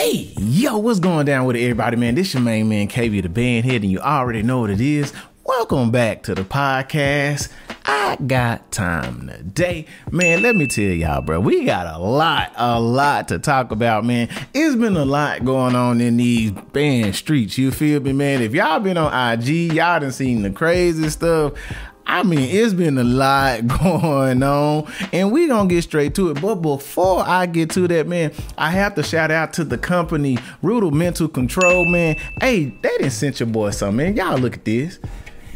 Hey, yo, what's going down with everybody, man? This your main man, KB the Bandhead, and you already know what it is. Welcome back to the podcast. I got time today. Man, let me tell y'all, bro, we got a lot, a lot to talk about, man. It's been a lot going on in these band streets. You feel me, man? If y'all been on IG, y'all done seen the crazy stuff. I mean, it's been a lot going on, and we gonna get straight to it. But before I get to that, man, I have to shout out to the company Rudimental Control, man. Hey, they didn't send your boy something, man. Y'all look at this.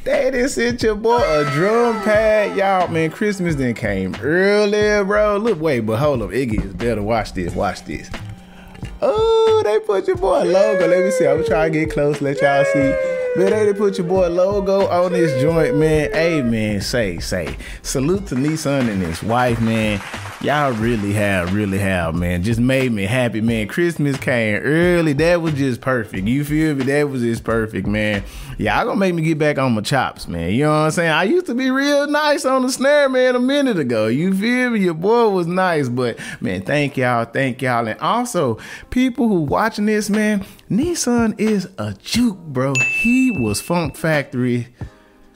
They didn't send your boy a drum pad, y'all. Man, Christmas then came early, bro. Look, wait, but hold up, it gets better. Watch this, watch this. Oh, they put your boy logo. Let me see. I'm trying to get close. Let y'all see. Man, they put your boy logo on this joint, man. Hey, man, say, say. Salute to Nissan and his wife, man. Y'all really have, really have, man. Just made me happy, man. Christmas came early. That was just perfect. You feel me? That was just perfect, man. Y'all gonna make me get back on my chops, man. You know what I'm saying? I used to be real nice on the snare, man, a minute ago. You feel me? Your boy was nice, but man, thank y'all, thank y'all. And also, people who watching this, man, Nissan is a juke, bro. He was Funk Factory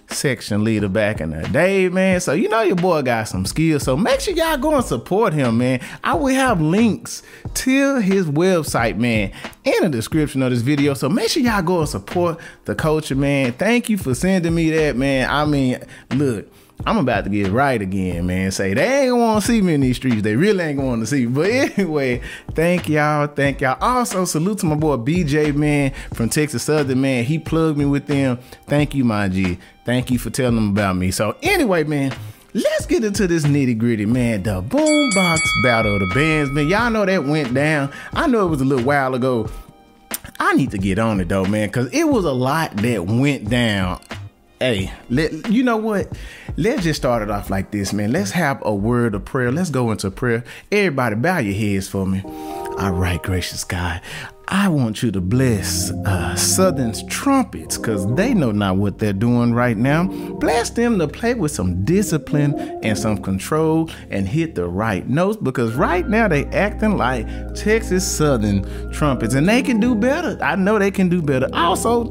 section leader back in the day, man. So you know your boy got some skills. So make sure y'all go and support him, man. I will have links to his website, man, in the description of this video. So make sure y'all go and support the culture, man. Thank you for sending me that, man. I mean, look. I'm about to get right again, man. Say they ain't want to see me in these streets. They really ain't going to see. Me. But anyway, thank y'all, thank y'all. Also, salute to my boy BJ, man, from Texas Southern, man. He plugged me with them. Thank you, my G. Thank you for telling them about me. So anyway, man. Let's get into this nitty gritty, man. The boombox battle of the bands, man. Y'all know that went down. I know it was a little while ago. I need to get on it though, man, because it was a lot that went down hey, let, you know what? Let's just start it off like this, man. Let's have a word of prayer. Let's go into prayer. Everybody, bow your heads for me. All right, gracious God. I want you to bless uh, Southern's trumpets because they know not what they're doing right now. Bless them to play with some discipline and some control and hit the right notes because right now they acting like Texas Southern trumpets and they can do better. I know they can do better. Also,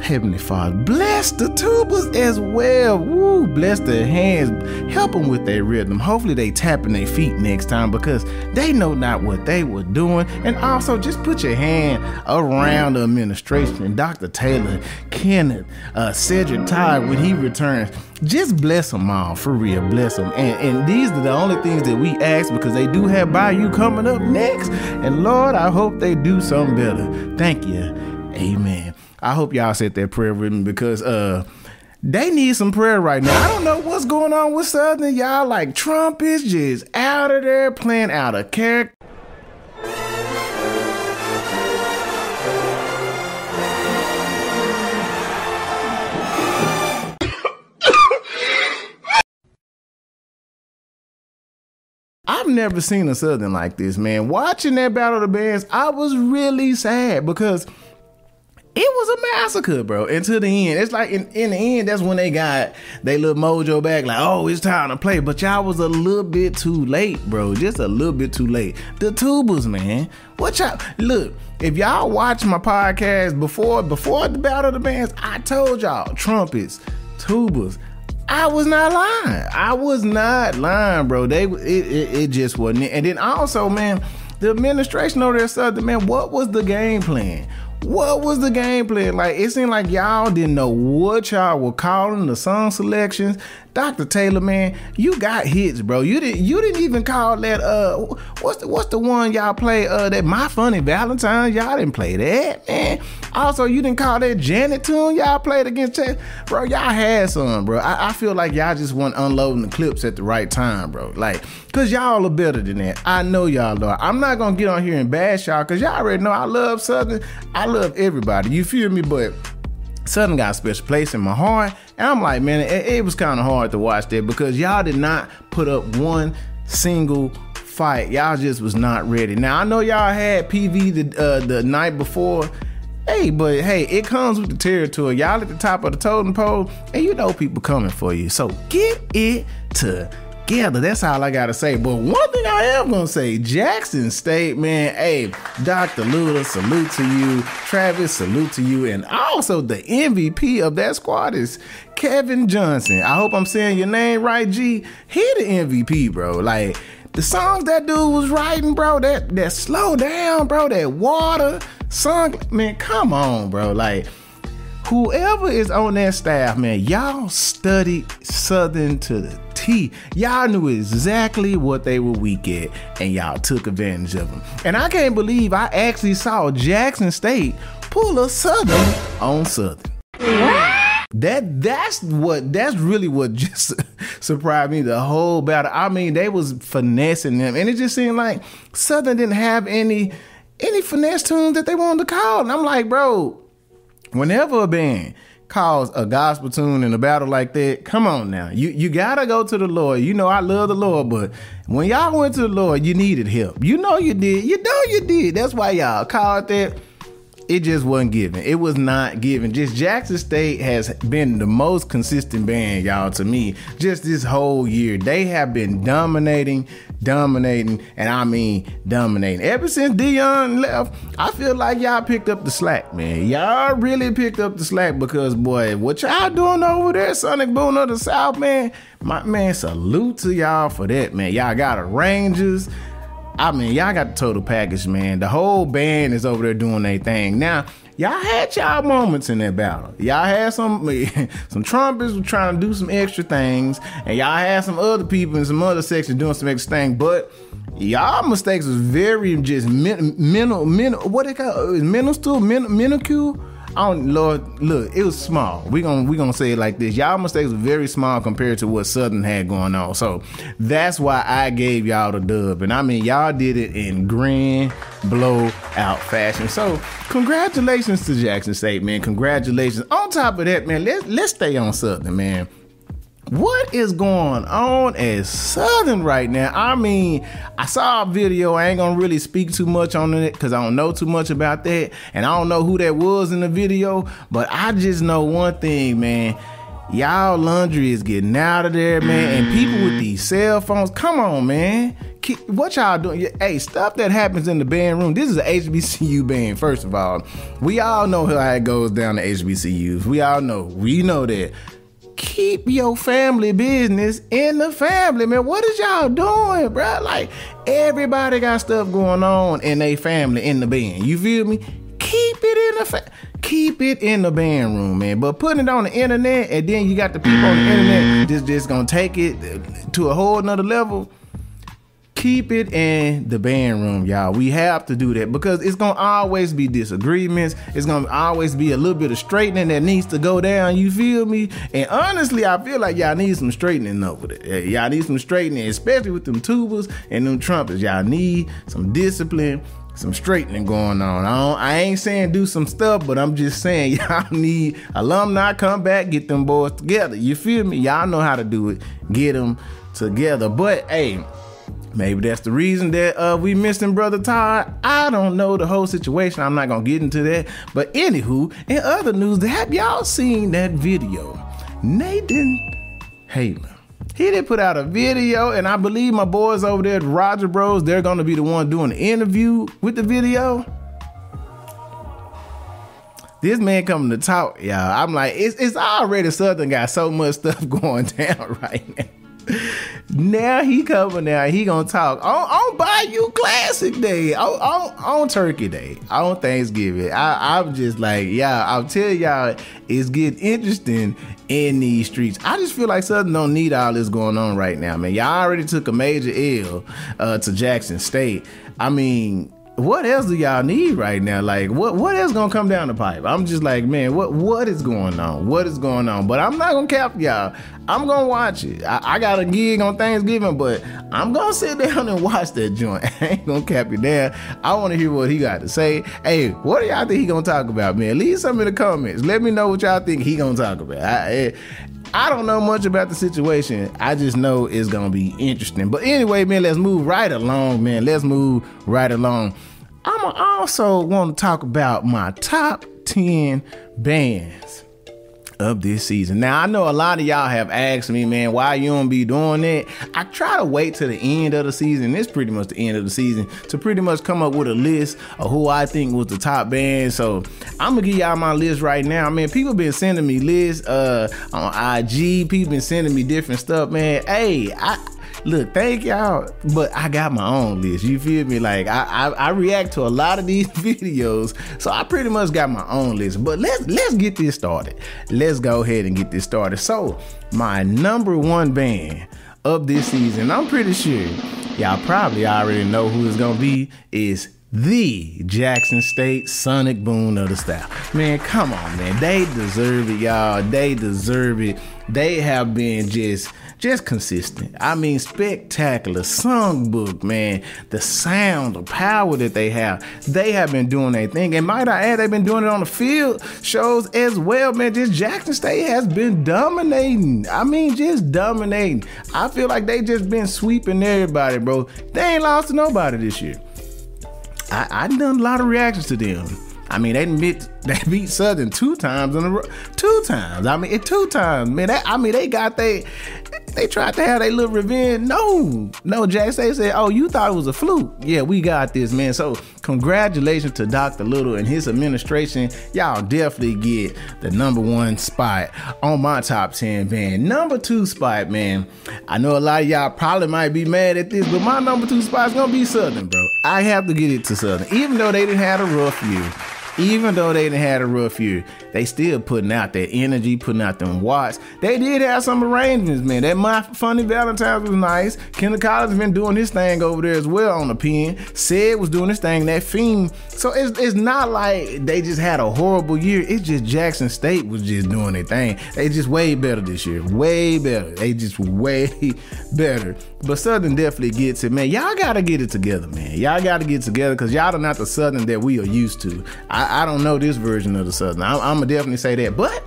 Heavenly Father, bless the tubas as well. Woo, bless their hands. Help them with their rhythm. Hopefully they tapping their feet next time because they know not what they were doing. And also just put your hand around the administration. Dr. Taylor, Kenneth, uh, Cedric Ty when he returns. Just bless them all, for real. Bless them. And, and these are the only things that we ask because they do have Bayou coming up next. And Lord, I hope they do something better. Thank you. Amen. I hope y'all said that prayer with me because uh they need some prayer right now. I don't know what's going on with Southern. Y'all like Trump is just out of there playing out of character. I've never seen a Southern like this, man. Watching that Battle of the Bands, I was really sad because it was a massacre, bro. Until the end, it's like in, in the end, that's when they got they little mojo back. Like, oh, it's time to play. But y'all was a little bit too late, bro. Just a little bit too late. The tubas, man. What y'all look? If y'all watch my podcast before before the battle of the bands, I told y'all trumpets, tubas. I was not lying. I was not lying, bro. They it, it, it just wasn't. And then also, man, the administration over there said, man, what was the game plan? What was the game plan? Like it seemed like y'all didn't know what y'all were calling the song selections. Dr. Taylor, man, you got hits, bro. You didn't you didn't even call that uh what's the what's the one y'all play uh that My Funny Valentine? Y'all didn't play that, man. Also, you didn't call that Janet tune y'all played against Ch- bro. Y'all had some, bro. I, I feel like y'all just want unloading the clips at the right time, bro. Like, cause y'all are better than that. I know y'all are. I'm not gonna get on here and bash y'all, cause y'all already know I love Southern. I love everybody. You feel me? But Southern got a special place in my heart. And I'm like, man, it, it was kind of hard to watch that because y'all did not put up one single fight. Y'all just was not ready. Now I know y'all had PV the uh, the night before. Hey, but hey, it comes with the territory. Y'all at the top of the totem pole, and you know people coming for you. So get it together together. That's all I gotta say. But one thing I am gonna say, Jackson State, man, hey, Dr. Luda, salute to you. Travis, salute to you. And also the MVP of that squad is Kevin Johnson. I hope I'm saying your name right, G. He the MVP, bro. Like the songs that dude was writing, bro, that that slow down, bro, that water song, man, come on, bro. Like whoever is on that staff, man, y'all studied Southern to the T. Y'all knew exactly what they were weak at, and y'all took advantage of them. And I can't believe I actually saw Jackson State pull a Southern on Southern. That that's what that's really what just surprised me the whole battle. I mean, they was finessing them, and it just seemed like Southern didn't have any any finesse tunes that they wanted to call. And I'm like, bro, whenever a band calls a gospel tune in a battle like that, come on now. You you gotta go to the Lord. You know I love the Lord, but when y'all went to the Lord, you needed help. You know you did. You know you did. That's why y'all called that it just wasn't given. It was not given. Just Jackson State has been the most consistent band, y'all, to me, just this whole year. They have been dominating, dominating, and I mean dominating. Ever since Deion left, I feel like y'all picked up the slack, man. Y'all really picked up the slack because, boy, what y'all doing over there, Sonic Boom of the South, man? My man, salute to y'all for that, man. Y'all got arrangers. I mean, y'all got the total package, man. The whole band is over there doing their thing. Now, y'all had y'all moments in that battle. Y'all had some some trumpets were trying to do some extra things, and y'all had some other people in some other sections doing some extra things. But y'all mistakes was very just mental, mental. What it? Mental still mental, minuscule I don't, Lord, look, it was small. We gonna we gonna say it like this. Y'all mistakes were very small compared to what Southern had going on. So that's why I gave y'all the dub. And I mean, y'all did it in grand blowout fashion. So congratulations to Jackson State, man. Congratulations. On top of that, man, let's let's stay on Southern, man. What is going on at Southern right now? I mean, I saw a video. I ain't gonna really speak too much on it because I don't know too much about that, and I don't know who that was in the video. But I just know one thing, man. Y'all laundry is getting out of there, man. And people with these cell phones, come on, man. What y'all doing? Hey, stuff that happens in the band room. This is an HBCU band, first of all. We all know how it goes down to HBCUs. We all know. We know that keep your family business in the family, man. What is y'all doing, bro? Like everybody got stuff going on in their family in the band. You feel me? Keep it in the fa- keep it in the band room, man. But putting it on the internet and then you got the people on the internet just just gonna take it to a whole nother level keep it in the band room, y'all. We have to do that because it's gonna always be disagreements. It's gonna always be a little bit of straightening that needs to go down. You feel me? And honestly, I feel like y'all need some straightening over there. Eh, y'all need some straightening, especially with them tubas and them trumpets. Y'all need some discipline. Some straightening going on. I, I ain't saying do some stuff, but I'm just saying y'all need alumni come back, get them boys together. You feel me? Y'all know how to do it. Get them together. But hey, Maybe that's the reason that uh, we missing Brother Todd. I don't know the whole situation. I'm not gonna get into that. But anywho, in other news, have y'all seen that video? Nathan Halen. He did put out a video, and I believe my boys over there at Roger Bros, they're gonna be the one doing the interview with the video. This man coming to talk, y'all. I'm like, it's, it's already Southern got so much stuff going down right now now he coming now. He gonna talk on, on Bayou Classic Day, on, on, on Turkey Day, on Thanksgiving. I, I'm just like, yeah, I'll tell y'all, it's getting interesting in these streets. I just feel like Southern don't need all this going on right now, man. Y'all already took a major L uh, to Jackson State. I mean, what else do y'all need right now? Like what what else gonna come down the pipe? I'm just like, man, what what is going on? What is going on? But I'm not gonna cap y'all. I'm gonna watch it. I, I, got a gig on Thanksgiving, but I'm gonna sit down and watch that joint. I ain't gonna cap you there. I wanna hear what he got to say. Hey, what do y'all think he gonna talk about, man? Leave some in the comments. Let me know what y'all think he gonna talk about. I, eh, I don't know much about the situation. I just know it's gonna be interesting. But anyway, man, let's move right along, man. Let's move right along. I'm also want to talk about my top 10 bands of this season. Now I know a lot of y'all have asked me, man, why you don't be doing that. I try to wait to the end of the season. It's pretty much the end of the season to pretty much come up with a list of who I think was the top band. So I'm gonna give y'all my list right now. Man, people been sending me lists uh on IG. People been sending me different stuff, man. Hey, I look, thank y'all, but I got my own list. You feel me? Like I, I, I react to a lot of these videos, so I pretty much got my own list. But let's let's get this started. Let's go ahead and get this started. So my number one band of this season, I'm pretty sure y'all probably already know who it's gonna be. Is the Jackson State Sonic Boom of the South. Man, come on, man. They deserve it, y'all. They deserve it. They have been just just consistent. I mean, spectacular songbook, man. The sound, the power that they have. They have been doing their thing. And might I add, they've been doing it on the field shows as well, man. This Jackson State has been dominating. I mean, just dominating. I feel like they just been sweeping everybody, bro. They ain't lost to nobody this year. I, I done a lot of reactions to them. I mean, they beat they beat Southern two times in a row. Two times. I mean, two times, man. That, I mean, they got they they tried to have their little revenge. No, no, Jack. They said, "Oh, you thought it was a fluke? Yeah, we got this, man." So, congratulations to Dr. Little and his administration. Y'all definitely get the number one spot on my top ten band. Number two spot, man. I know a lot of y'all probably might be mad at this, but my number two spot is gonna be Southern, bro. I have to get it to Southern, even though they didn't have a rough year even though they didn't had a rough year, they still putting out that energy, putting out them watts. They did have some arrangements, man. That My Funny Valentine's was nice. Kendall Collins been doing his thing over there as well on the pen. Said was doing his thing, that fiend. So it's, it's not like they just had a horrible year. It's just Jackson State was just doing their thing. They just way better this year. Way better. They just way better. But Southern definitely gets it, man. Y'all gotta get it together, man. Y'all gotta get together because y'all are not the Southern that we are used to. I, I don't know this version of the Southern. I'm, I'm gonna definitely say that. But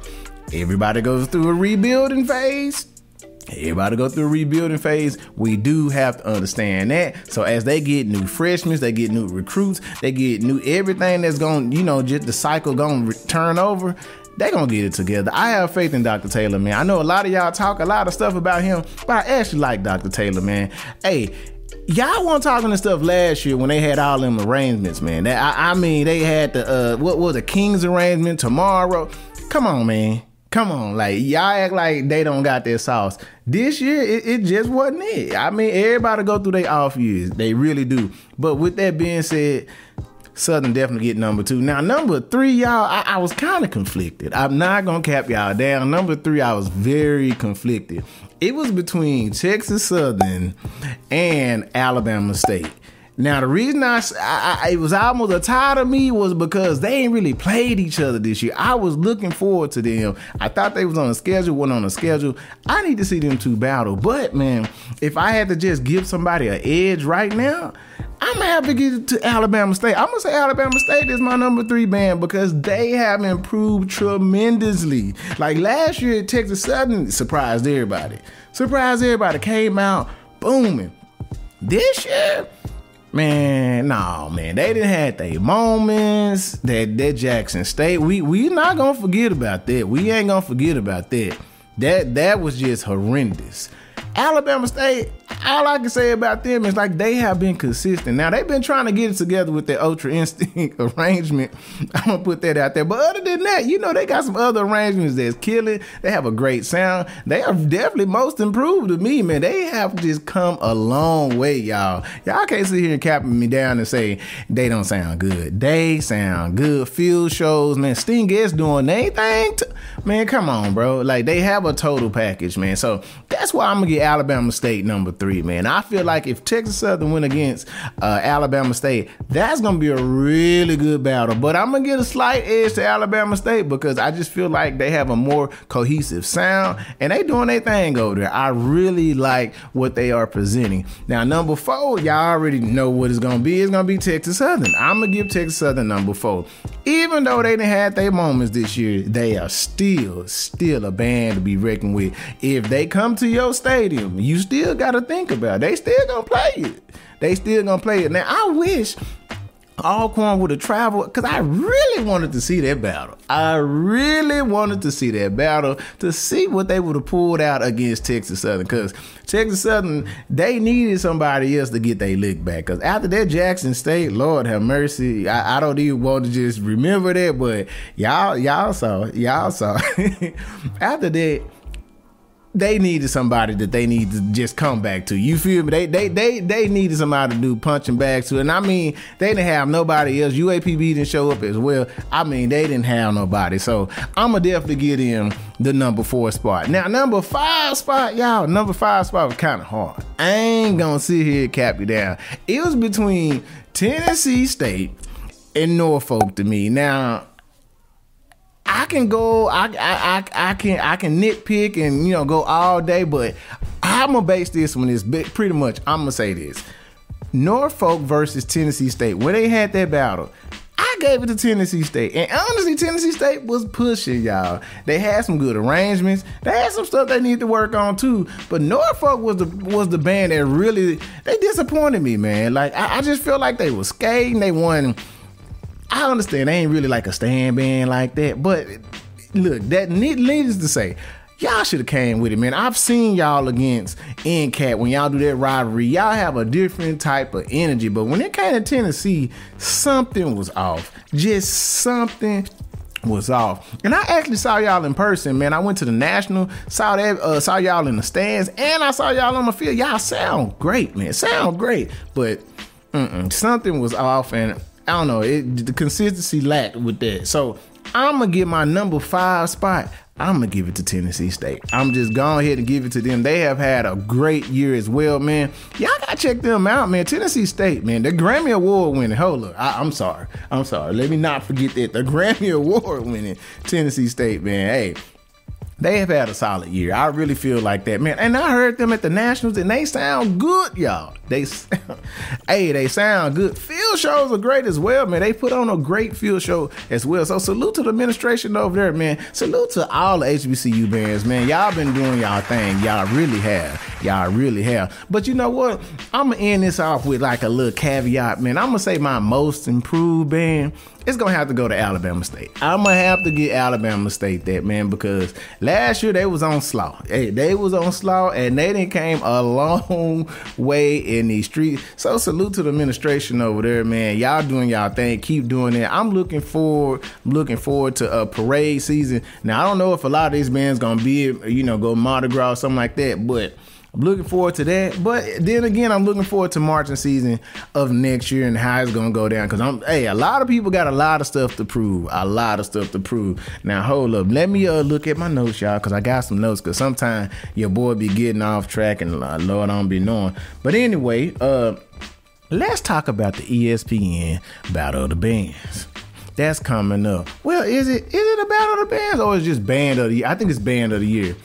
everybody goes through a rebuilding phase. Everybody go through a rebuilding phase. We do have to understand that. So as they get new freshmen, they get new recruits, they get new everything that's going, you know, just the cycle going to turn over. They gonna get it together. I have faith in Dr. Taylor, man. I know a lot of y'all talk a lot of stuff about him, but I actually like Dr. Taylor, man. Hey, y'all weren't talking this stuff last year when they had all them arrangements, man. That, I, I, mean, they had the uh, what was the King's arrangement tomorrow. Come on, man. Come on, like y'all act like they don't got their sauce. This year, it, it just wasn't it. I mean, everybody go through their off years, they really do. But with that being said, Southern definitely get number two. Now, number three, y'all, I, I was kind of conflicted. I'm not gonna cap y'all down. Number three, I was very conflicted it was between Texas Southern and Alabama State. Now the reason I, I, I, it was almost a tie to me was because they ain't really played each other this year. I was looking forward to them. I thought they was on a schedule, wasn't on a schedule. I need to see them two battle. But man, if I had to just give somebody an edge right now, I'm gonna have to get to Alabama State. I'm gonna say Alabama State is my number three band because they have improved tremendously. Like last year, Texas Southern surprised everybody. Surprised everybody. Came out booming. This year, man, no, man, they didn't have their moments. That that Jackson State, we we not gonna forget about that. We ain't gonna forget about that. That that was just horrendous. Alabama State, all I can say about them is like they have been consistent. Now they've been trying to get it together with their Ultra Instinct arrangement. I'm gonna put that out there. But other than that, you know, they got some other arrangements that's killing. They have a great sound. They are definitely most improved to me, man. They have just come a long way, y'all. Y'all can't sit here and capping me down and say they don't sound good. They sound good. Field shows, man. Sting is doing anything. Man, come on, bro. Like they have a total package, man. So that's why I'm gonna get Alabama State number three man. I feel like if Texas Southern went against uh, Alabama State, that's gonna be a really good battle. But I'm gonna get a slight edge to Alabama State because I just feel like they have a more cohesive sound and they doing their thing over there. I really like what they are presenting. Now, number four, y'all already know what it's gonna be. It's gonna be Texas Southern. I'm gonna give Texas Southern number four. Even though they didn't have their moments this year, they are still, still a band to be reckoned with. If they come to your stadium, you still gotta think about. It. They still gonna play it. They still gonna play it. Now I wish Alcorn would have traveled because I really wanted to see that battle. I really wanted to see that battle to see what they would have pulled out against Texas Southern because Texas Southern they needed somebody else to get their lick back because after that Jackson State, Lord have mercy, I, I, don't even want to just remember that, but y'all y'all saw y'all saw after that they needed somebody that they need to just come back to. You feel me? They they they they needed somebody to do punching bags to. And I mean, they didn't have nobody else. UAPB didn't show up as well. I mean, they didn't have nobody. So I'ma definitely get in the number four spot. Now, number five spot, y'all, number five spot was kind of hard. I ain't gonna sit here and cap you down. It was between Tennessee State and Norfolk to me. Now, I can go, I, I, I, I can, I can nitpick and you know go all day, but I'm gonna base this one is pretty much. I'm gonna say this: Norfolk versus Tennessee State. When they had that battle, I gave it to Tennessee State, and honestly, Tennessee State was pushing y'all. They had some good arrangements. They had some stuff they need to work on too. But Norfolk was the was the band that really they disappointed me, man. Like I, I just feel like they were skating. They won I understand they ain't really like a stand band like that, but look, that needless to say, y'all should have came with it, man. I've seen y'all against NCAT when y'all do that rivalry. Y'all have a different type of energy, but when it came to Tennessee, something was off. Just something was off. And I actually saw y'all in person, man. I went to the national, saw that, uh, saw y'all in the stands, and I saw y'all on the field. Y'all sound great, man. Sound great, but something was off, and I don't know. It, the consistency lacked with that. So I'm gonna get my number five spot. I'm gonna give it to Tennessee State. I'm just going ahead and give it to them. They have had a great year as well, man. Y'all gotta check them out, man. Tennessee State, man. The Grammy Award winning. Hold up, I, am sorry. I'm sorry. Let me not forget that the Grammy Award winning Tennessee State, man. Hey, they have had a solid year. I really feel like that, man. And I heard them at the Nationals, and they sound good, y'all. They, hey, they sound good. Field shows are great as well, man. They put on a great field show as well. So salute to the administration over there, man. Salute to all the HBCU bands, man. Y'all been doing y'all thing. Y'all really have. Y'all really have. But you know what? I'm gonna end this off with like a little caveat, man. I'm gonna say my most improved band it's gonna have to go to Alabama State. I'm gonna have to get Alabama State that man because last year they was on slaw. Hey, they was on slaw and they didn't came a long way in these streets. So salute to the administration over there, man. Y'all doing y'all thing. Keep doing it. I'm looking forward, looking forward to a parade season. Now I don't know if a lot of these bands gonna be, you know, go Mardi Gras or something like that, but I'm looking forward to that. But then again, I'm looking forward to marching season of next year and how it's gonna go down. Cause I'm hey, a lot of people got a lot of stuff to prove. A lot of stuff to prove. Now hold up. Let me uh look at my notes, y'all, cause I got some notes. Cause sometimes your boy be getting off track and uh, Lord I don't be knowing. But anyway, uh let's talk about the ESPN Battle of the Bands. That's coming up. Well, is it is it a battle of the bands or is it just band of the year? I think it's band of the year.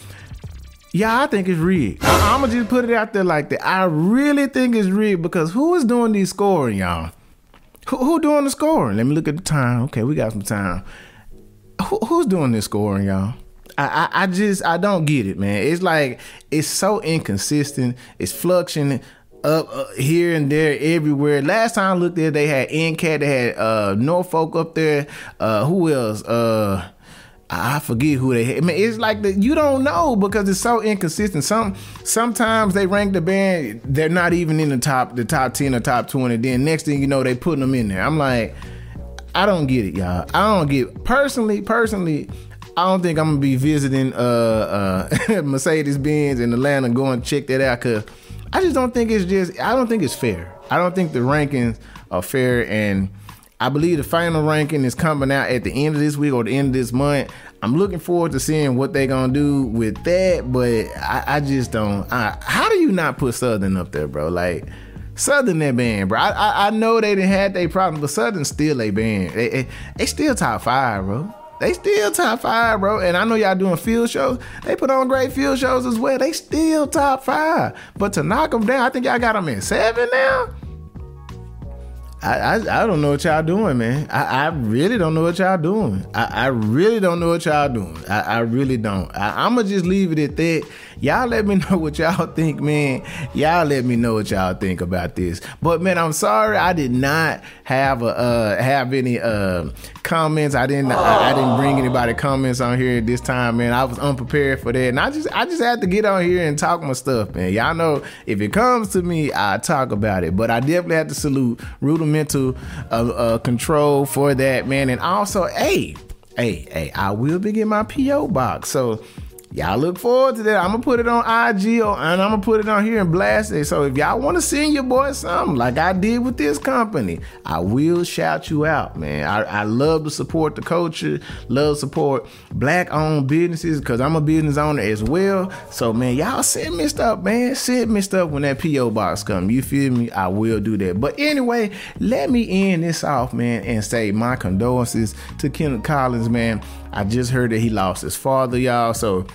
Yeah, I think it's rigged. I, am gonna just put it out there like that. I really think it's rigged because who is doing these scoring, y'all? Who, who doing the scoring? Let me look at the time. Okay, we got some time. Who, who's doing this scoring, y'all? I, I, I just I don't get it, man. It's like it's so inconsistent. It's fluctuating up uh, here and there everywhere. Last time I looked there, they had NCAT, they had uh, Norfolk up there. Uh, who else? Uh, I forget who they had. I mean, it's like the, you don't know because it's so inconsistent. Some sometimes they rank the band, they're not even in the top the top ten or top twenty. Then next thing you know, they putting them in there. I'm like, I don't get it, y'all. I don't get personally. Personally, I don't think I'm gonna be visiting uh, uh, Mercedes Benz in Atlanta going to check that out because I just don't think it's just. I don't think it's fair. I don't think the rankings are fair and I believe the final ranking is coming out at the end of this week or the end of this month. I'm looking forward to seeing what they're gonna do with that, but I, I just don't. I, how do you not put Southern up there, bro? Like Southern that band, bro. I, I, I know they didn't have their problem, but Southern still a band. They, they, they still top five, bro. They still top five, bro. And I know y'all doing field shows. They put on great field shows as well. They still top five. But to knock them down, I think y'all got them in seven now. I, I, I don't know what y'all doing, man. I, I really don't know what y'all doing. I, I really don't know what y'all doing. I, I really don't. I, I'ma just leave it at that. Y'all let me know what y'all think, man. Y'all let me know what y'all think about this. But man, I'm sorry I did not have a uh, have any uh, comments. I didn't I, I, didn't bring anybody comments on here this time, man. I was unprepared for that, and I just I just had to get on here and talk my stuff, man. Y'all know if it comes to me, I talk about it. But I definitely have to salute rudimental uh, uh, control for that, man. And also, hey, hey, hey, I will be getting my PO box, so y'all look forward to that. I'm gonna put it on IG or, and I'm gonna put it on here and blast it. So if y'all want to send your boy something like I did with this company, I will shout you out, man. I, I love to support the culture, love support black owned businesses because I'm a business owner as well. So man, y'all send me stuff, man. Send me stuff when that PO box come. You feel me? I will do that. But anyway, let me end this off, man, and say my condolences to Kenneth Collins, man. I just heard that he lost his father, y'all. So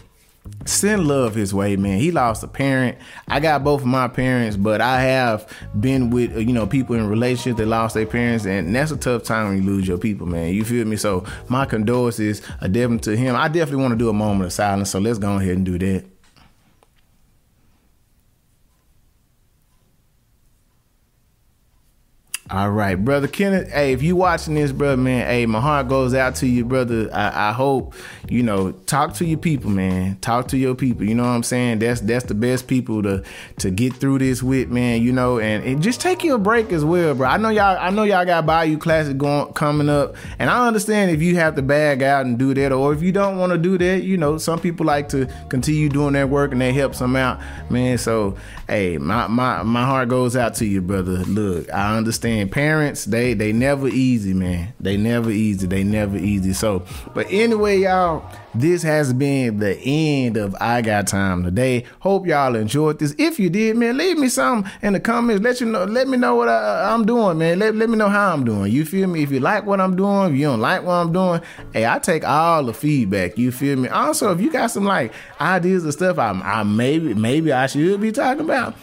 send love his way, man. He lost a parent. I got both of my parents, but I have been with uh, you know people in relationships that lost their parents, and that's a tough time when you lose your people, man. You feel me? So my condolences are definitely to him. I definitely want to do a moment of silence, so let's go ahead and do that. All right, brother Kenneth. Hey, if you watching this, brother, man, hey, my heart goes out to you, brother. I, I, hope you know talk to your people, man. Talk to your people. You know what I'm saying? That's that's the best people to to get through this with, man. You know, and, and just take you a break as well, bro. I know y'all. I know y'all got Bayou Classic going coming up, and I understand if you have to bag out and do that, or if you don't want to do that. You know, some people like to continue doing their work and they help some out, man. So, hey, my my my heart goes out to you, brother. Look, I understand parents, they they never easy, man. They never easy. They never easy. So, but anyway, y'all, this has been the end of I Got Time today. Hope y'all enjoyed this. If you did, man, leave me some in the comments. Let you know. Let me know what I, uh, am doing, man. Let, let me know how I'm doing. You feel me? If you like what I'm doing, if you don't like what I'm doing, hey, I take all the feedback. You feel me? Also, if you got some like ideas and stuff, I, I maybe maybe I should be talking about.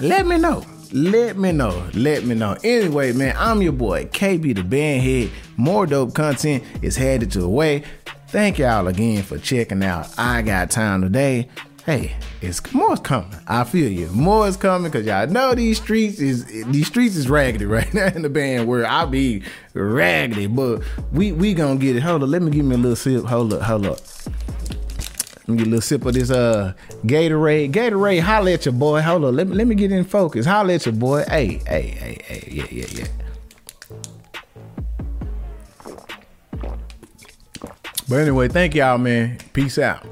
Let me know let me know. Let me know. Anyway, man, I'm your boy, KB the Bandhead. More dope content is headed to the way. Thank y'all again for checking out I Got Time Today. Hey, it's more is coming. I feel you. More is coming because y'all know these streets is these streets is raggedy right now in the band where I be raggedy, but we we gonna get it. Hold up, let me give me a little sip. Hold up, hold up. Let me get a little sip of this uh Gatorade. Gatorade, holla at your boy. Hold on. Let me let me get in focus. Holla at your boy. Hey, hey, hey, hey, yeah, yeah, yeah. But anyway, thank y'all, man. Peace out.